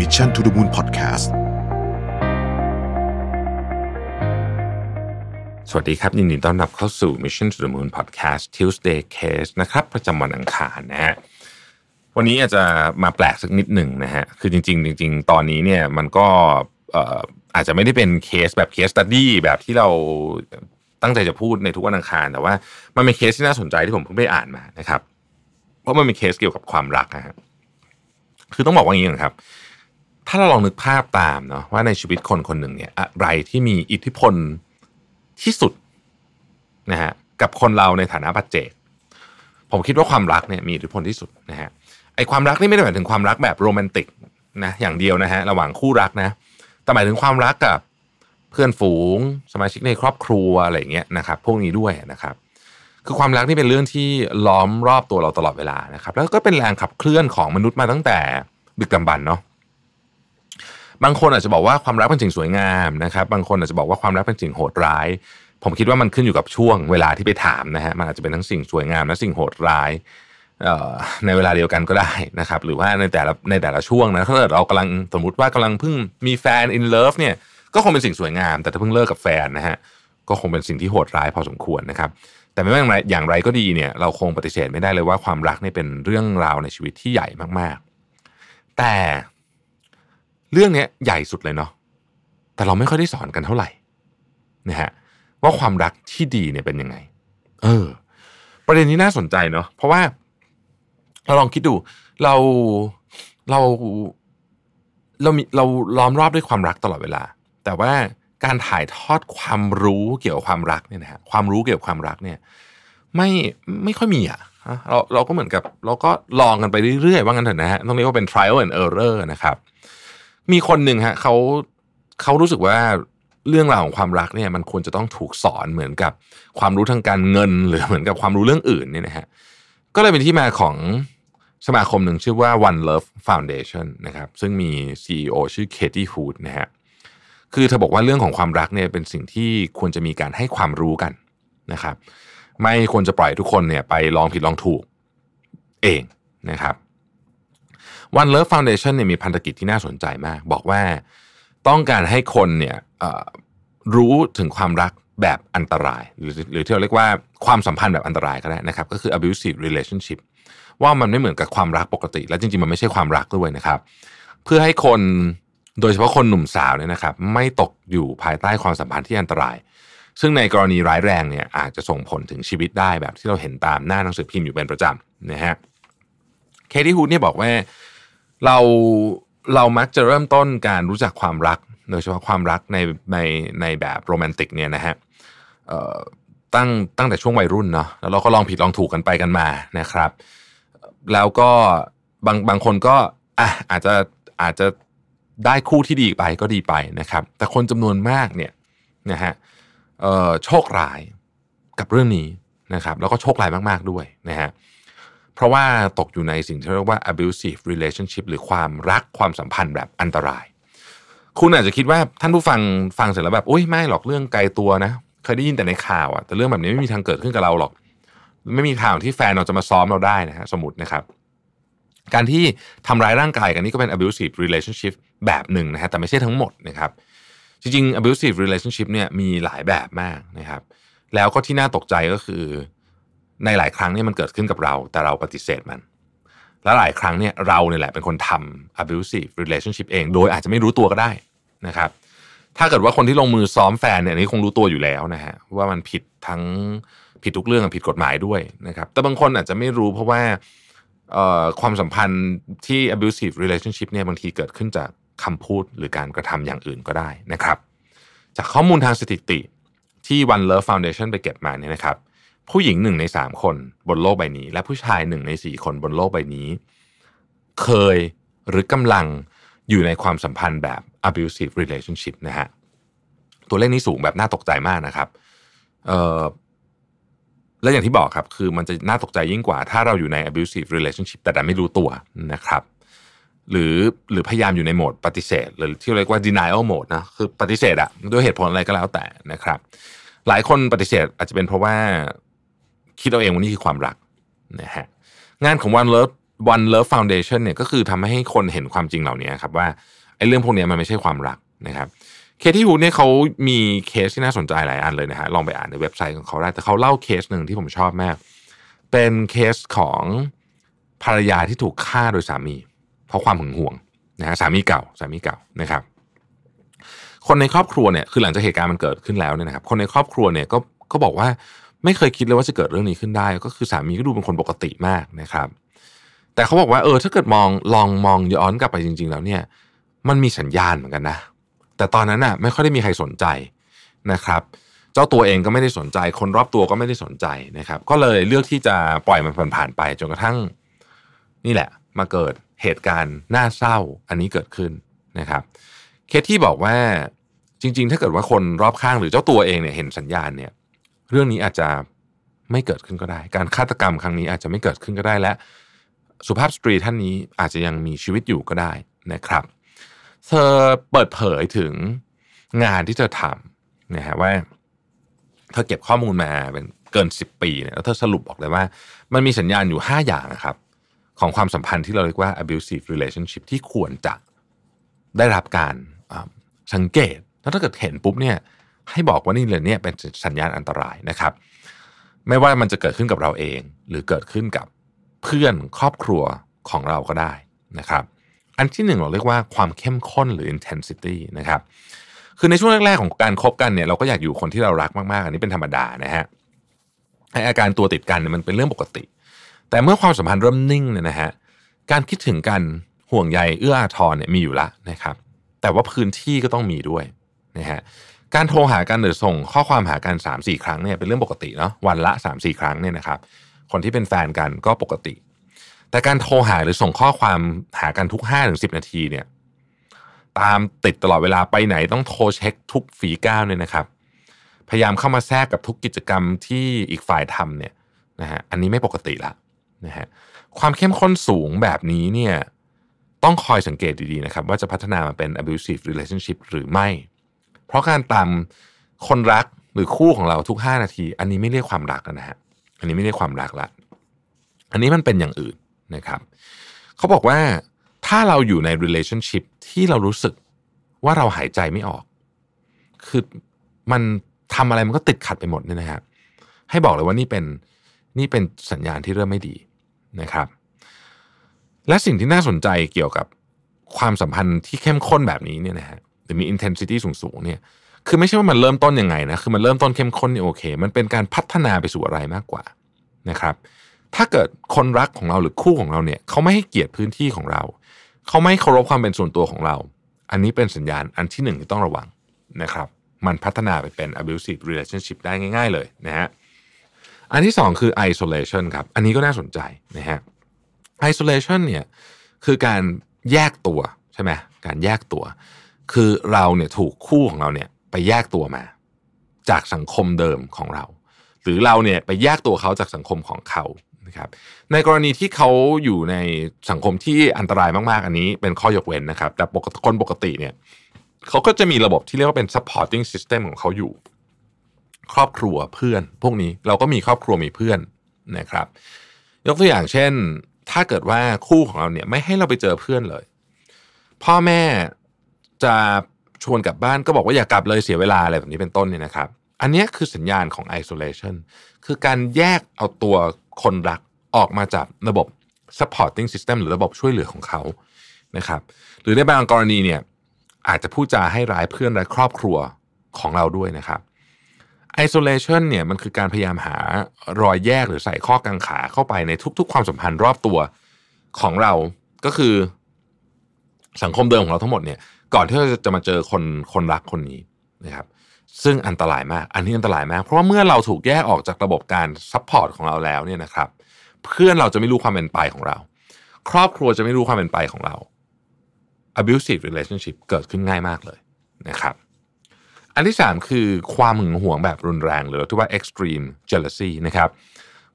Mission to the Moon Podcast สวัสดีครับ ยินดีต้อนรับเข้าสู่ Mission to the Moon Podcast Tuesday Case นะครับ ประจำวันอังคารนะฮะวันนี้อาจจะมาแปลกสักนิดหนึ่งนะฮะ คือจริง ๆ จริง ๆ ตอนนี้เนี่ยมันก็เอ่ออาจจะไม่ได้เป็นเคสแบบ case study แบบที่เราตั้งใจจะพูดในทุกวันอังคาร แต่ว่ามันเป็นเคสที่น่าสนใจที่ผมเพิ่งไปอ่านมานะครับ เพราะมันเป็นเคสเกี่ยวกับความรักนะฮะคือต้องบอกว่าอย่างนี้นะครับ ถ้าเราลองนึกภาพตามเนาะว่าในชีวิตคนคนหนึ่งเนี่ยอะไรที่มีอิทธิพลที่สุดนะฮะกับคนเราในฐานะปัจเจก ผมคิดว่าความรักเนี่ยมีอิทธิพลที่สุดนะฮะไอความรักนี่ไม่ได้หมายถึงความรักแบบโรแมนติกนะอย่างเดียวนะฮะระหว่างคู่รักนะแต่หมายถึงความรักกับเพื่อนฝูงสมาชิกในครอบครัวอะไรเงี้ยนะครับ พวกนี้ด้วยนะครับ คือความรักนี่เป็นเรื่องที่ล้อมรอบตัวเราตลอดเวลานะครับ แล้วก็เป็นแรงขับเคลื่อนของมนุษย์มาตั้งแต่ดึกดำบรรเนาะ บางคนอาจจะบอกว่าความรักเป็นสิ่งสวยงามนะครับ บางคนอาจจะบอกว่าความรักเป็นสิ่งโหดร้าย ผมคิดว่ามันขึ้นอยู่กับช่วงเวลาที่ไปถามนะฮะมันอาจจะเป็นทั้งสิ่งสวยงามและสิ่งโหดร้ายในเวลาเดียวกันก็ได้นะครับ หรือว่าในแต่ละในแต่ละช่วงนะถ้าเกิดเรากำลังสมมติว่ากำลังเพิ่งมีแฟน in love เนี่ยก็คงเป็นสิ่งสวยงาม แต่ถ้าเพิ่งเลิกกับแฟนนะฮะก็คงเป็นสิ่งที่โหดร้ายพอสมควรนะครับ แต่ไม่ว่าอย่างไรอย่างไรก็ดีเนี่ยเราคงปฏิเสธไม่ได้เลยว่าความรักเนี่ยเป็นเรื่องราวในชีวิตที่ใหญ่มากๆ แต่ เรื่องนี้ใหญ่สุดเลยเนาะแต่เราไม่ค่อยได้สอนกันเท่าไหร่นะฮะว่าความรักที่ดีเนี่ยเป็นยังไง เออ ประเด็นนี้น่าสนใจเนาะเพราะว่าเราลองคิดดู เราเราเรามีเราล้อมรอบด้วยความรักตลอดเวลา แต่ว่าการถ่ายทอดความรู้เกี่ยวกับความรักเนี่ยนะฮะความรู้เกี่ยวกับความรักเนี่ย ไม่ไม่ค่อยมีอะเราเราก็เหมือนกับ เราก็ลองกันไปเรื่อยๆว่างั้นเถอะนะฮะต้องเรียกว่าเป็น trial and error นะครับ มีคนหนึ่งฮะเขาเขารู้สึกว่าเรื่องราวของความรักเนี่ยมันควรจะต้องถูกสอนเหมือนกับความรู้ทางการเงิน หรือเหมือนกับความรู้เรื่องอื่นเนี่ยนะฮะก็เลยเป็นที่มาของสมาคมหนึ่งชื่อว่า One Love Foundation นะครับซึ่งมี CEO ชื่อเคที่ฮูดนะฮะคือเธอบอกว่าเรื่องของความรักเนี่ยเป็นสิ่งที่ควรจะมีการให้ความรู้กันนะครับ ไม่ควรจะปล่อยทุกคนเนี่ยไปลองผิดลองถูกเองนะครับ One Love Foundation เนี่ยมีพันธกิจที่น่าสนใจมาก บอกว่าต้องการให้คนเนี่ยรู้ถึงความรักแบบอันตราย หรือหรือที่เราเรียกว่าความสัมพันธ์แบบอันตรายก็ได้นะครับ ก็คือ abusive relationship ว่ามันไม่เหมือนกับความรักปกติ และจริงๆ มันไม่ใช่ความรักด้วยนะครับ เพื่อให้คนโดยเฉพาะคนหนุ่มสาวเนี่ยนะครับ ไม่ตกอยู่ภายใต้ความสัมพันธ์ที่อันตราย ซึ่งในกรณีร้ายแรงเนี่ยอาจจะส่งผลถึงชีวิตได้แบบที่เราเห็นตามหน้าหนังสือพิมพ์อยู่เป็นประจำนะฮะเคที่ฮูดเนี่ยบอกว่า เราเรามักจะเริ่มต้นการรู้จักความรัก โดยเฉพาะความรักในในในแบบโรแมนติกเนี่ยนะฮะตั้งตั้งแต่ช่วงวัยรุ่นเนาะแล้วเราก็ลองผิดลองถูกกันไปกันมานะครับ แล้วก็บางบางคนก็อะอาจจะอาจจะได้คู่ที่ดีไปก็ดีไปนะครับ แต่คนจำนวนมากเนี่ยนะฮะโชคร้ายกับเรื่องนี้นะครับ แล้วก็โชคร้ายมาก ๆด้วยนะฮะเพราะว่าตกอยู่ในสิ่งที่เรียกว่า abusive relationship หรือความรักความสัมพันธ์แบบอันตราย คุณอาจจะคิดว่าท่านผู้ฟังฟังเสร็จแล้วแบบอุ้ยไม่หรอกเรื่องไกลตัวนะเคยได้ยินแต่ในข่าวอะแต่เรื่องแบบนี้ไม่มีทางเกิดขึ้นกับเราหรอก ไม่มีทางที่แฟนเราจะมาซ้อมเราได้นะฮะสมมตินะครับ การที่ทำร้ายร่างกายกันนี่ก็เป็น abusive relationship แบบหนึ่งนะฮะแต่ไม่ใช่ทั้งหมดนะครับจริงๆ abusive relationship เนี่ยมีหลายแบบมากนะครับ แล้วก็ที่น่าตกใจก็คือ ในหลายครั้งเนี่ยมันเกิดขึ้นกับเรา แต่เราปฏิเสธมัน และหลายครั้งเนี่ยเราเนี่ยแหละเป็นคนทำ abusive relationship เอง โดยอาจจะไม่รู้ตัวก็ได้นะครับ ถ้าเกิดว่าคนที่ลงมือซ้อมแฟนเนี่ยนี่คงรู้ตัวอยู่แล้วนะฮะว่ามันผิดทั้งผิดทุกเรื่องผิดกฎหมายด้วยนะครับ แต่บางคนอาจจะไม่รู้เพราะว่าความสัมพันธ์ที่ abusive relationship เนี่ยบางทีเกิดขึ้นจากคำพูดหรือการกระทำอย่างอื่นก็ได้นะครับ จากข้อมูลทางสถิติที่ One Love Foundation ไปเก็บมาเนี่ยนะครับ ผู้หญิงหนึ่งในสามคนบนโลกใบนี้ และผู้ชายหนึ่งในสี่คนบนโลกใบนี้ เคยหรือกำลังอยู่ในความสัมพันธ์แบบ abusive relationship นะฮะตัวเลขนี้สูงแบบน่าตกใจมากนะครับเอ่อและอย่างที่บอกครับ คือมันจะน่าตกใจยิ่งกว่า ถ้าเราอยู่ใน abusive relationship แต่ดันไม่รู้ตัวนะครับ หรือหรือพยายามอยู่ในโหมดปฏิเสธ หรือที่เรียกว่า denial mode นะคือปฏิเสธอะด้วยเหตุผลอะไรก็แล้วแต่นะครับ หลายคนปฏิเสธอาจจะเป็นเพราะว่า คิดเอาเองว่านี่คือความรักนะฮะงานของ One Love One Love Foundation เนี่ยก็คือทำให้คนเห็นความจริงเหล่านี้ครับว่าไอ้เรื่องพวกนี้มันไม่ใช่ความรักนะครับ Katie Hood เนี่ยเขามีเคสที่น่าสนใจหลายอันเลยนะฮะลองไปอ่านในเว็บไซต์ของเขาได้แต่เขาเล่าเคสหนึ่งที่ผมชอบมาก เป็นเคสของภรรยาที่ถูกฆ่าโดยสามี เพราะความหึงหวงนะฮะสามีเก่าสามีเก่านะครับคนในครอบครัวเนี่ยคือหลังจากเหตุการณ์มันเกิดขึ้นแล้วเนี่ยนะครับคนในครอบครัวเนี่ยก็ก็บอกว่า ไม่เคยคิดเลยว่าจะเกิดเรื่องนี้ขึ้นได้ ก็คือสามีก็ดูเป็นคนปกติมากนะครับ แต่เขาบอกว่าเออถ้าเกิดมองลองมองย้อนกลับไปจริง ๆ แล้วเนี่ย มันมีสัญญาณเหมือนกันนะ แต่ตอนนั้นน่ะไม่ค่อยได้มีใครสนใจนะครับ เจ้าตัวเองก็ไม่ได้สนใจ คนรอบตัวก็ไม่ได้สนใจนะครับ ก็เลยเลือกที่จะปล่อยมันผ่านๆไปจนกระทั่ง นี่แหละ มาเกิดเหตุการณ์น่าเศร้าอันนี้เกิดขึ้นนะครับเคที่บอกว่าจริง ๆ ถ้าเกิดว่าคนรอบข้างหรือเจ้าตัวเองเนี่ยเห็นสัญญาณเนี่ย เรื่องนี้อาจจะไม่เกิดขึ้นก็ได้ การฆาตกรรมครั้งนี้อาจจะไม่เกิดขึ้นก็ได้และสุภาพสตรีท่านนี้อาจจะยังมีชีวิตอยู่ก็ได้นะครับ เธอเปิดเผยถึงงานที่เธอทำนะฮะว่าเธอเก็บข้อมูลมาเป็นเกิน 10 ปีเนี่ยแล้วเธอสรุปบอกเลยว่า มันมีสัญญาณอยู่ 5 อย่างนะครับ ของความสัมพันธ์ที่เราเรียกว่า abusive relationship ที่ควรจะได้รับการสังเกต แล้วถ้าเกิดเห็นปุ๊บเนี่ย ให้บอกว่านี่เลยเนี่ยเป็นสัญญาณอันตรายนะครับ ไม่ว่ามันจะเกิดขึ้นกับเราเอง หรือเกิดขึ้นกับเพื่อนครอบครัวของเราก็ได้นะครับ อันที่หนึ่งเราเรียกว่าความเข้มข้นหรือ intensity นะครับคือในช่วงแรกๆของการคบกันเนี่ยเราก็อยากอยู่คนที่เรารักมากๆ อันนี้เป็นธรรมดานะฮะไออาการตัวติดกันเนี่ยมันเป็นเรื่องปกติ แต่เมื่อความสัมพันธ์เริ่มนิ่งเนี่ยนะฮะการคิดถึงกันห่วงใยเอื้ออาทรเนี่ยมีอยู่ละนะครับ แต่ว่าพื้นที่ก็ต้องมีด้วยนะฮะ การโทรหากันหรือส่งข้อความหากัน 3 4 ครั้งเนี่ยเป็นเรื่องปกติเนาะวันละ 3 4 ครั้งเนี่ยนะครับคนที่เป็นแฟนกันก็ปกติ แต่การโทรหาหรือส่งข้อความหากันทุก5ถึง10นาทีเนี่ยตามติดตลอดเวลาไปไหนต้องโทรเช็คทุกฝีก้าวเนี่ยนะครับ พยายามเข้ามาแทรกกับทุกกิจกรรมที่อีกฝ่ายทำเนี่ยนะฮะอันนี้ไม่ปกติละนะฮะความเข้มข้นสูงแบบนี้เนี่ยต้องคอยสังเกตดีๆนะครับ ว่าจะพัฒนามาเป็น abusive relationship หรือไม่ เพราะการตามคนรักหรือคู่ของเราทุก 5 นาที อันนี้ไม่เรียกความรักนะฮะอันนี้ไม่เรียกความรักละอันนี้มันเป็นอย่างอื่นนะครับเขาบอกว่าถ้าเราอยู่ใน relationship ที่เรารู้สึกว่าเราหายใจไม่ออก คือมันทำอะไรมันก็ติดขัดไปหมดเนี่ยนะฮะให้บอกเลยว่านี่เป็นนี่เป็นสัญญาณที่เริ่มไม่ดีนะครับ และสิ่งที่น่าสนใจเกี่ยวกับความสัมพันธ์ที่เข้มข้นแบบนี้เนี่ยนะฮะ รือมี intensity สูงๆเนี่ยคือไม่ใช่ว่ามันเริ่มต้นยังไงนะคือมันเริ่มต้นเข้มข้นนี่โอเค มันเป็นการพัฒนาไปสู่อะไรมากกว่านะครับ ถ้าเกิดคนรักของเราหรือคู่ของเราเนี่ยเขาไม่ให้เกียรติพื้นที่ของเรา เขาไม่เคารพความเป็นส่วนตัวของเรา อันนี้เป็นสัญญาณอันที่หนึ่งที่ต้องระวังนะครับ มันพัฒนาไปเป็น abusive relationship ได้ง่าย ๆ เลยนะฮะอันที่สองคือ isolation ครับ อันนี้ก็น่าสนใจนะฮะ isolation เนี่ยคือการแยกตัวใช่ไหมการแยกตัว คือเราเนี่ยถูกคู่ของเราเนี่ยไปแยกตัวมา จากสังคมเดิมของเรา หรือเราเนี่ยไปแยกตัวเขาจากสังคมของเขานะครับในกรณีที่เขาอยู่ในสังคมที่อันตรายมาก ๆ อันนี้เป็นข้อยกเว้นนะครับ แต่ปกติคนปกติเนี่ยเขาก็จะมีระบบที่เรียกว่าเป็น supporting system ของเขาอยู่ ครอบครัวเพื่อน พวกนี้เราก็มีครอบครัวมีเพื่อนนะครับ ยกตัวอย่างเช่น ถ้าเกิดว่าคู่ของเราเนี่ยไม่ให้เราไปเจอเพื่อนเลย พ่อแม่ จะชวนกลับบ้านก็บอกว่าอย่ากลับเลยเสียเวลาอะไรแบบนี้เป็นต้นเนี่ยนะครับ อันนี้คือสัญญาณของ isolation คือการแยกเอาตัวคนรักออกมาจากระบบ supporting system หรือระบบช่วยเหลือของเขานะครับ หรือในบางกรณีเนี่ยอาจจะพูดจาให้ร้ายเพื่อนและครอบครัวของเราด้วยนะครับ isolation เนี่ยมันคือการพยายามหารอยแยกหรือใส่ข้อกังขาเข้าไปในทุก ๆ ความสัมพันธ์รอบตัวของเราก็คือสังคมเดิมของเราทั้งหมดเนี่ย ก่อนที่เราจะมาเจอคนคนรักคนนี้นะครับซึ่งอันตรายมาก อันนี้อันตรายมาก เพราะว่าเมื่อเราถูกแยกออกจากระบบการ support ของเราแล้วเนี่ยนะครับ เพื่อนเราจะไม่รู้ความเป็นไปของเรา ครอบครัวจะไม่รู้ความเป็นไปของเรา abusive relationship เกิดขึ้นง่ายมากเลยนะครับ อันที่ 3 คือความหึงหวงแบบรุนแรงหรือที่ว่า extreme jealousy นะครับ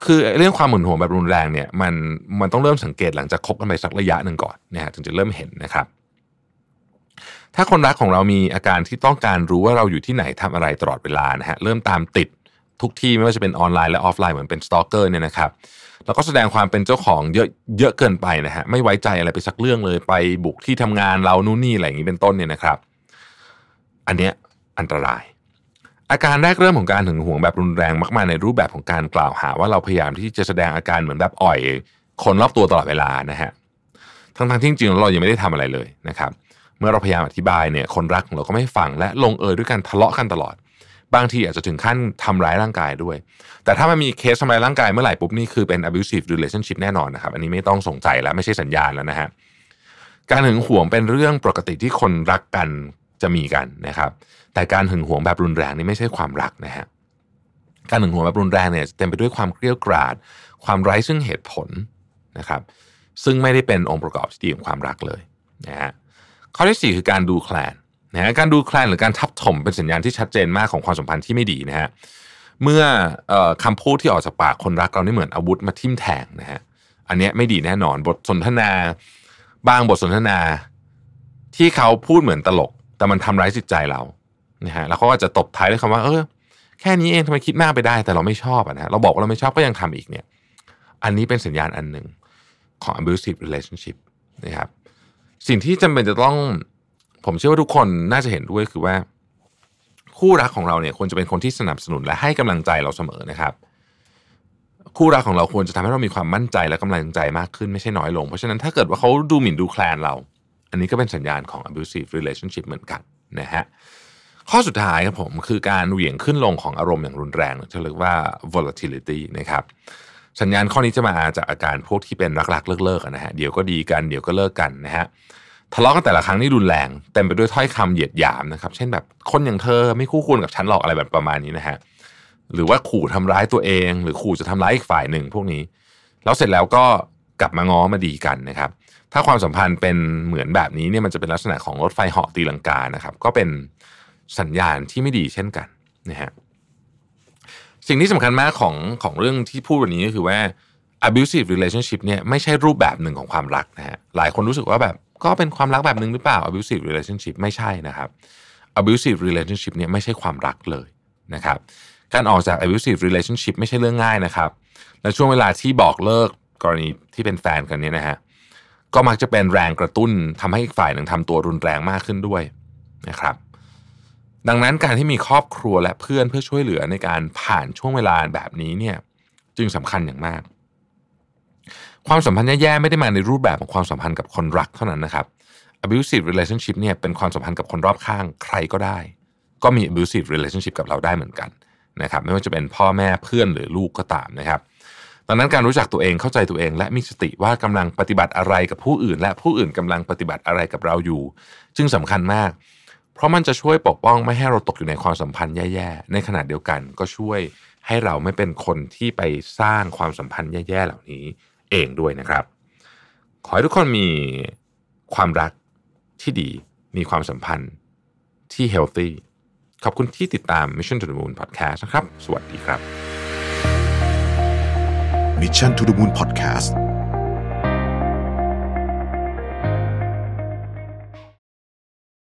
คือเรื่องความหึงหวงแบบรุนแรงเนี่ยมันมันต้องเริ่มสังเกตหลังจากคบกันไปสักระยะหนึ่งก่อนนะฮะถึงจะเริ่มเห็นนะครับ ถ้าคนรักของเรามีอาการที่ต้องการรู้ว่าเราอยู่ที่ไหนทำอะไรตลอดเวลานะฮะเริ่มตามติดทุกที่ไม่ว่าจะเป็นออนไลน์และออฟไลน์เหมือนเป็น stalker เนี่ยนะครับแล้วก็แสดงความเป็นเจ้าของเยอะเยอะเกินไปนะฮะไม่ไว้ใจอะไรไปสักเรื่องเลยไปบุกที่ทำงานเรานู่นนี่อะไรอย่างนี้เป็นต้นเนี่ยนะครับ อันเนี้ยอันตราย อาการแรกเริ่มของการหึงหวงแบบรุนแรงมากๆในรูปแบบของการกล่าวหา ว่าเราพยายามที่จะแสดงอาการเหมือนแบบอ่อย คนรอบตัวตลอดเวลานะฮะทั้งๆที่จริงๆเรายังไม่ได้ทำอะไรเลยนะครับ เมื่อเราพยายามอธิบายเนี่ยคนรักของเราก็ไม่ฟังและลงเอยด้วยการทะเลาะกันตลอด บางทีอาจจะถึงขั้นทำร้ายร่างกายด้วย แต่ถ้ามันมีเคสทำร้ายร่างกายเมื่อไหร่ปุ๊บนี่คือเป็น abusive relationship แน่นอนนะครับ อันนี้ไม่ต้องสงสัยแล้วไม่ใช่สัญญาณแล้วนะฮะการหึงหวงเป็นเรื่องปกติที่คนรักกันจะมีกันนะครับ แต่การหึงหวงแบบรุนแรงนี่ไม่ใช่ความรักนะฮะการหึงหวงแบบรุนแรงเนี่ยเต็มไปด้วยความเกลียวกราด ความไร้ซึ่งเหตุผลนะครับ ซึ่งไม่ได้เป็นองค์ประกอบที่ดีของความรักเลยนะฮะ ข้อที่ 4 คือการดูแคลนนะฮะการดูแคลนหรือการทับถมเป็นสัญญาณที่ชัดเจนมากของความสัมพันธ์ที่ไม่ดีนะฮะเมื่ออคำพูดที่ออกจากปากคนรักเรานี่เหมือนอาวุธมาทิ่มแทงนะฮะอันนี้ไม่ดีแน่นอนบทสนทนา บางบทสนทนา ที่เขาพูดเหมือนตลก แต่มันทำร้ายจิตใจเรานะฮะแล้วเขาก็จะตบท้ายด้วยคำว่า เออแค่นี้เองทำไมคิดมากไปได้ แต่เราไม่ชอบนะฮะเราบอกว่าเราไม่ชอบก็ยังทำอีกเนี่ย อันนี้เป็นสัญญาณอันหนึ่งของ abusive relationship นะครับ สิ่งที่จำเป็นจะต้อง ผมเชื่อว่าทุกคนน่าจะเห็นด้วยคือว่า คู่รักของเราเนี่ยควรจะเป็นคนที่สนับสนุนและให้กำลังใจเราเสมอนะครับ คู่รักของเราควรจะทำให้เรามีความมั่นใจและกำลังใจมากขึ้นไม่ใช่น้อยลง เพราะฉะนั้นถ้าเกิดว่าเขาดูหมิ่นดูแคลนเรา อันนี้ก็เป็นสัญญาณของ abusive relationship เหมือนกันนะฮะข้อสุดท้ายครับผมคือการเหวี่ยงขึ้นลงของอารมณ์อย่างรุนแรงที่เรียกว่า volatility นะครับ สัญญาณข้อนี้จะมาจากอาการพวกที่เป็นรักๆเลิกๆนะฮะเดี๋ยวก็ดีกันเดี๋ยวก็เลิกกันนะฮะทะเลาะกันแต่ละครั้งนี่รุนแรงเต็มไปด้วยถ้อยคำเหยียดหยามนะครับ เช่นแบบคนอย่างเธอไม่คู่ควรกับฉันหรอกอะไรแบบประมาณนี้นะฮะหรือว่าขู่ทำร้ายตัวเอง หรือขู่จะทำร้ายอีกฝ่ายหนึ่งพวกนี้ แล้วเสร็จแล้วก็กลับมาง้อมาดีกันนะครับ ถ้าความสัมพันธ์เป็นเหมือนแบบนี้เนี่ยมันจะเป็นลักษณะของรถไฟเหาะตีลังกานะครับ ก็เป็นสัญญาณที่ไม่ดีเช่นกันนะฮะ สิ่งที่สำคัญมากของของเรื่องที่พูดวันนี้ก็คือว่า abusive relationship เนี่ยไม่ใช่รูปแบบหนึ่งของความรักนะฮะหลายคนรู้สึกว่าแบบก็เป็นความรักแบบหนึ่งหรือเปล่า abusive relationship ไม่ใช่นะครับ abusive relationship เนี่ยไม่ใช่ความรักเลยนะครับการออกจาก abusive relationship ไม่ใช่เรื่องง่ายนะครับ และช่วงเวลาที่บอกเลิกกรณีที่เป็นแฟนกันเนี่ยนะฮะก็มักจะเป็นแรงกระตุ้นทำให้อีกฝ่ายหนึ่งทำตัวรุนแรงมากขึ้นด้วยนะครับ ดังนั้นการที่มีครอบครัวและเพื่อนเพื่อช่วยเหลือในการผ่านช่วงเวลาแบบนี้เนี่ยจึงสำคัญอย่างมาก ความสัมพันธ์แย่ๆไม่ได้มาในรูปแบบของความสัมพันธ์กับคนรักเท่านั้นนะครับ abusive relationship เนี่ยเป็นความสัมพันธ์กับคนรอบข้างใครก็ได้ ก็มี abusive relationship กับเราได้เหมือนกันนะครับไม่ว่าจะเป็นพ่อแม่เพื่อนหรือลูกก็ตามนะครับดังนั้นการรู้จักตัวเองเข้าใจตัวเอง และมีสติว่ากำลังปฏิบัติอะไรกับผู้อื่น และผู้อื่นกำลังปฏิบัติอะไรกับเราอยู่ จึงสำคัญมาก เพราะมันจะช่วยปกป้องไม่ให้เราตกอยู่ในความสัมพันธ์แย่ๆ ในขณะเดียวกันก็ช่วยให้เราไม่เป็นคนที่ไปสร้างความสัมพันธ์แย่ๆ เหล่านี้เองด้วยนะครับ ขอให้ทุกคนมีความรักที่ดี มีความสัมพันธ์ที่ healthy ขอบคุณที่ติดตาม Mission to the Moon Podcast นะครับ สวัสดีครับ Mission to the Moon Podcast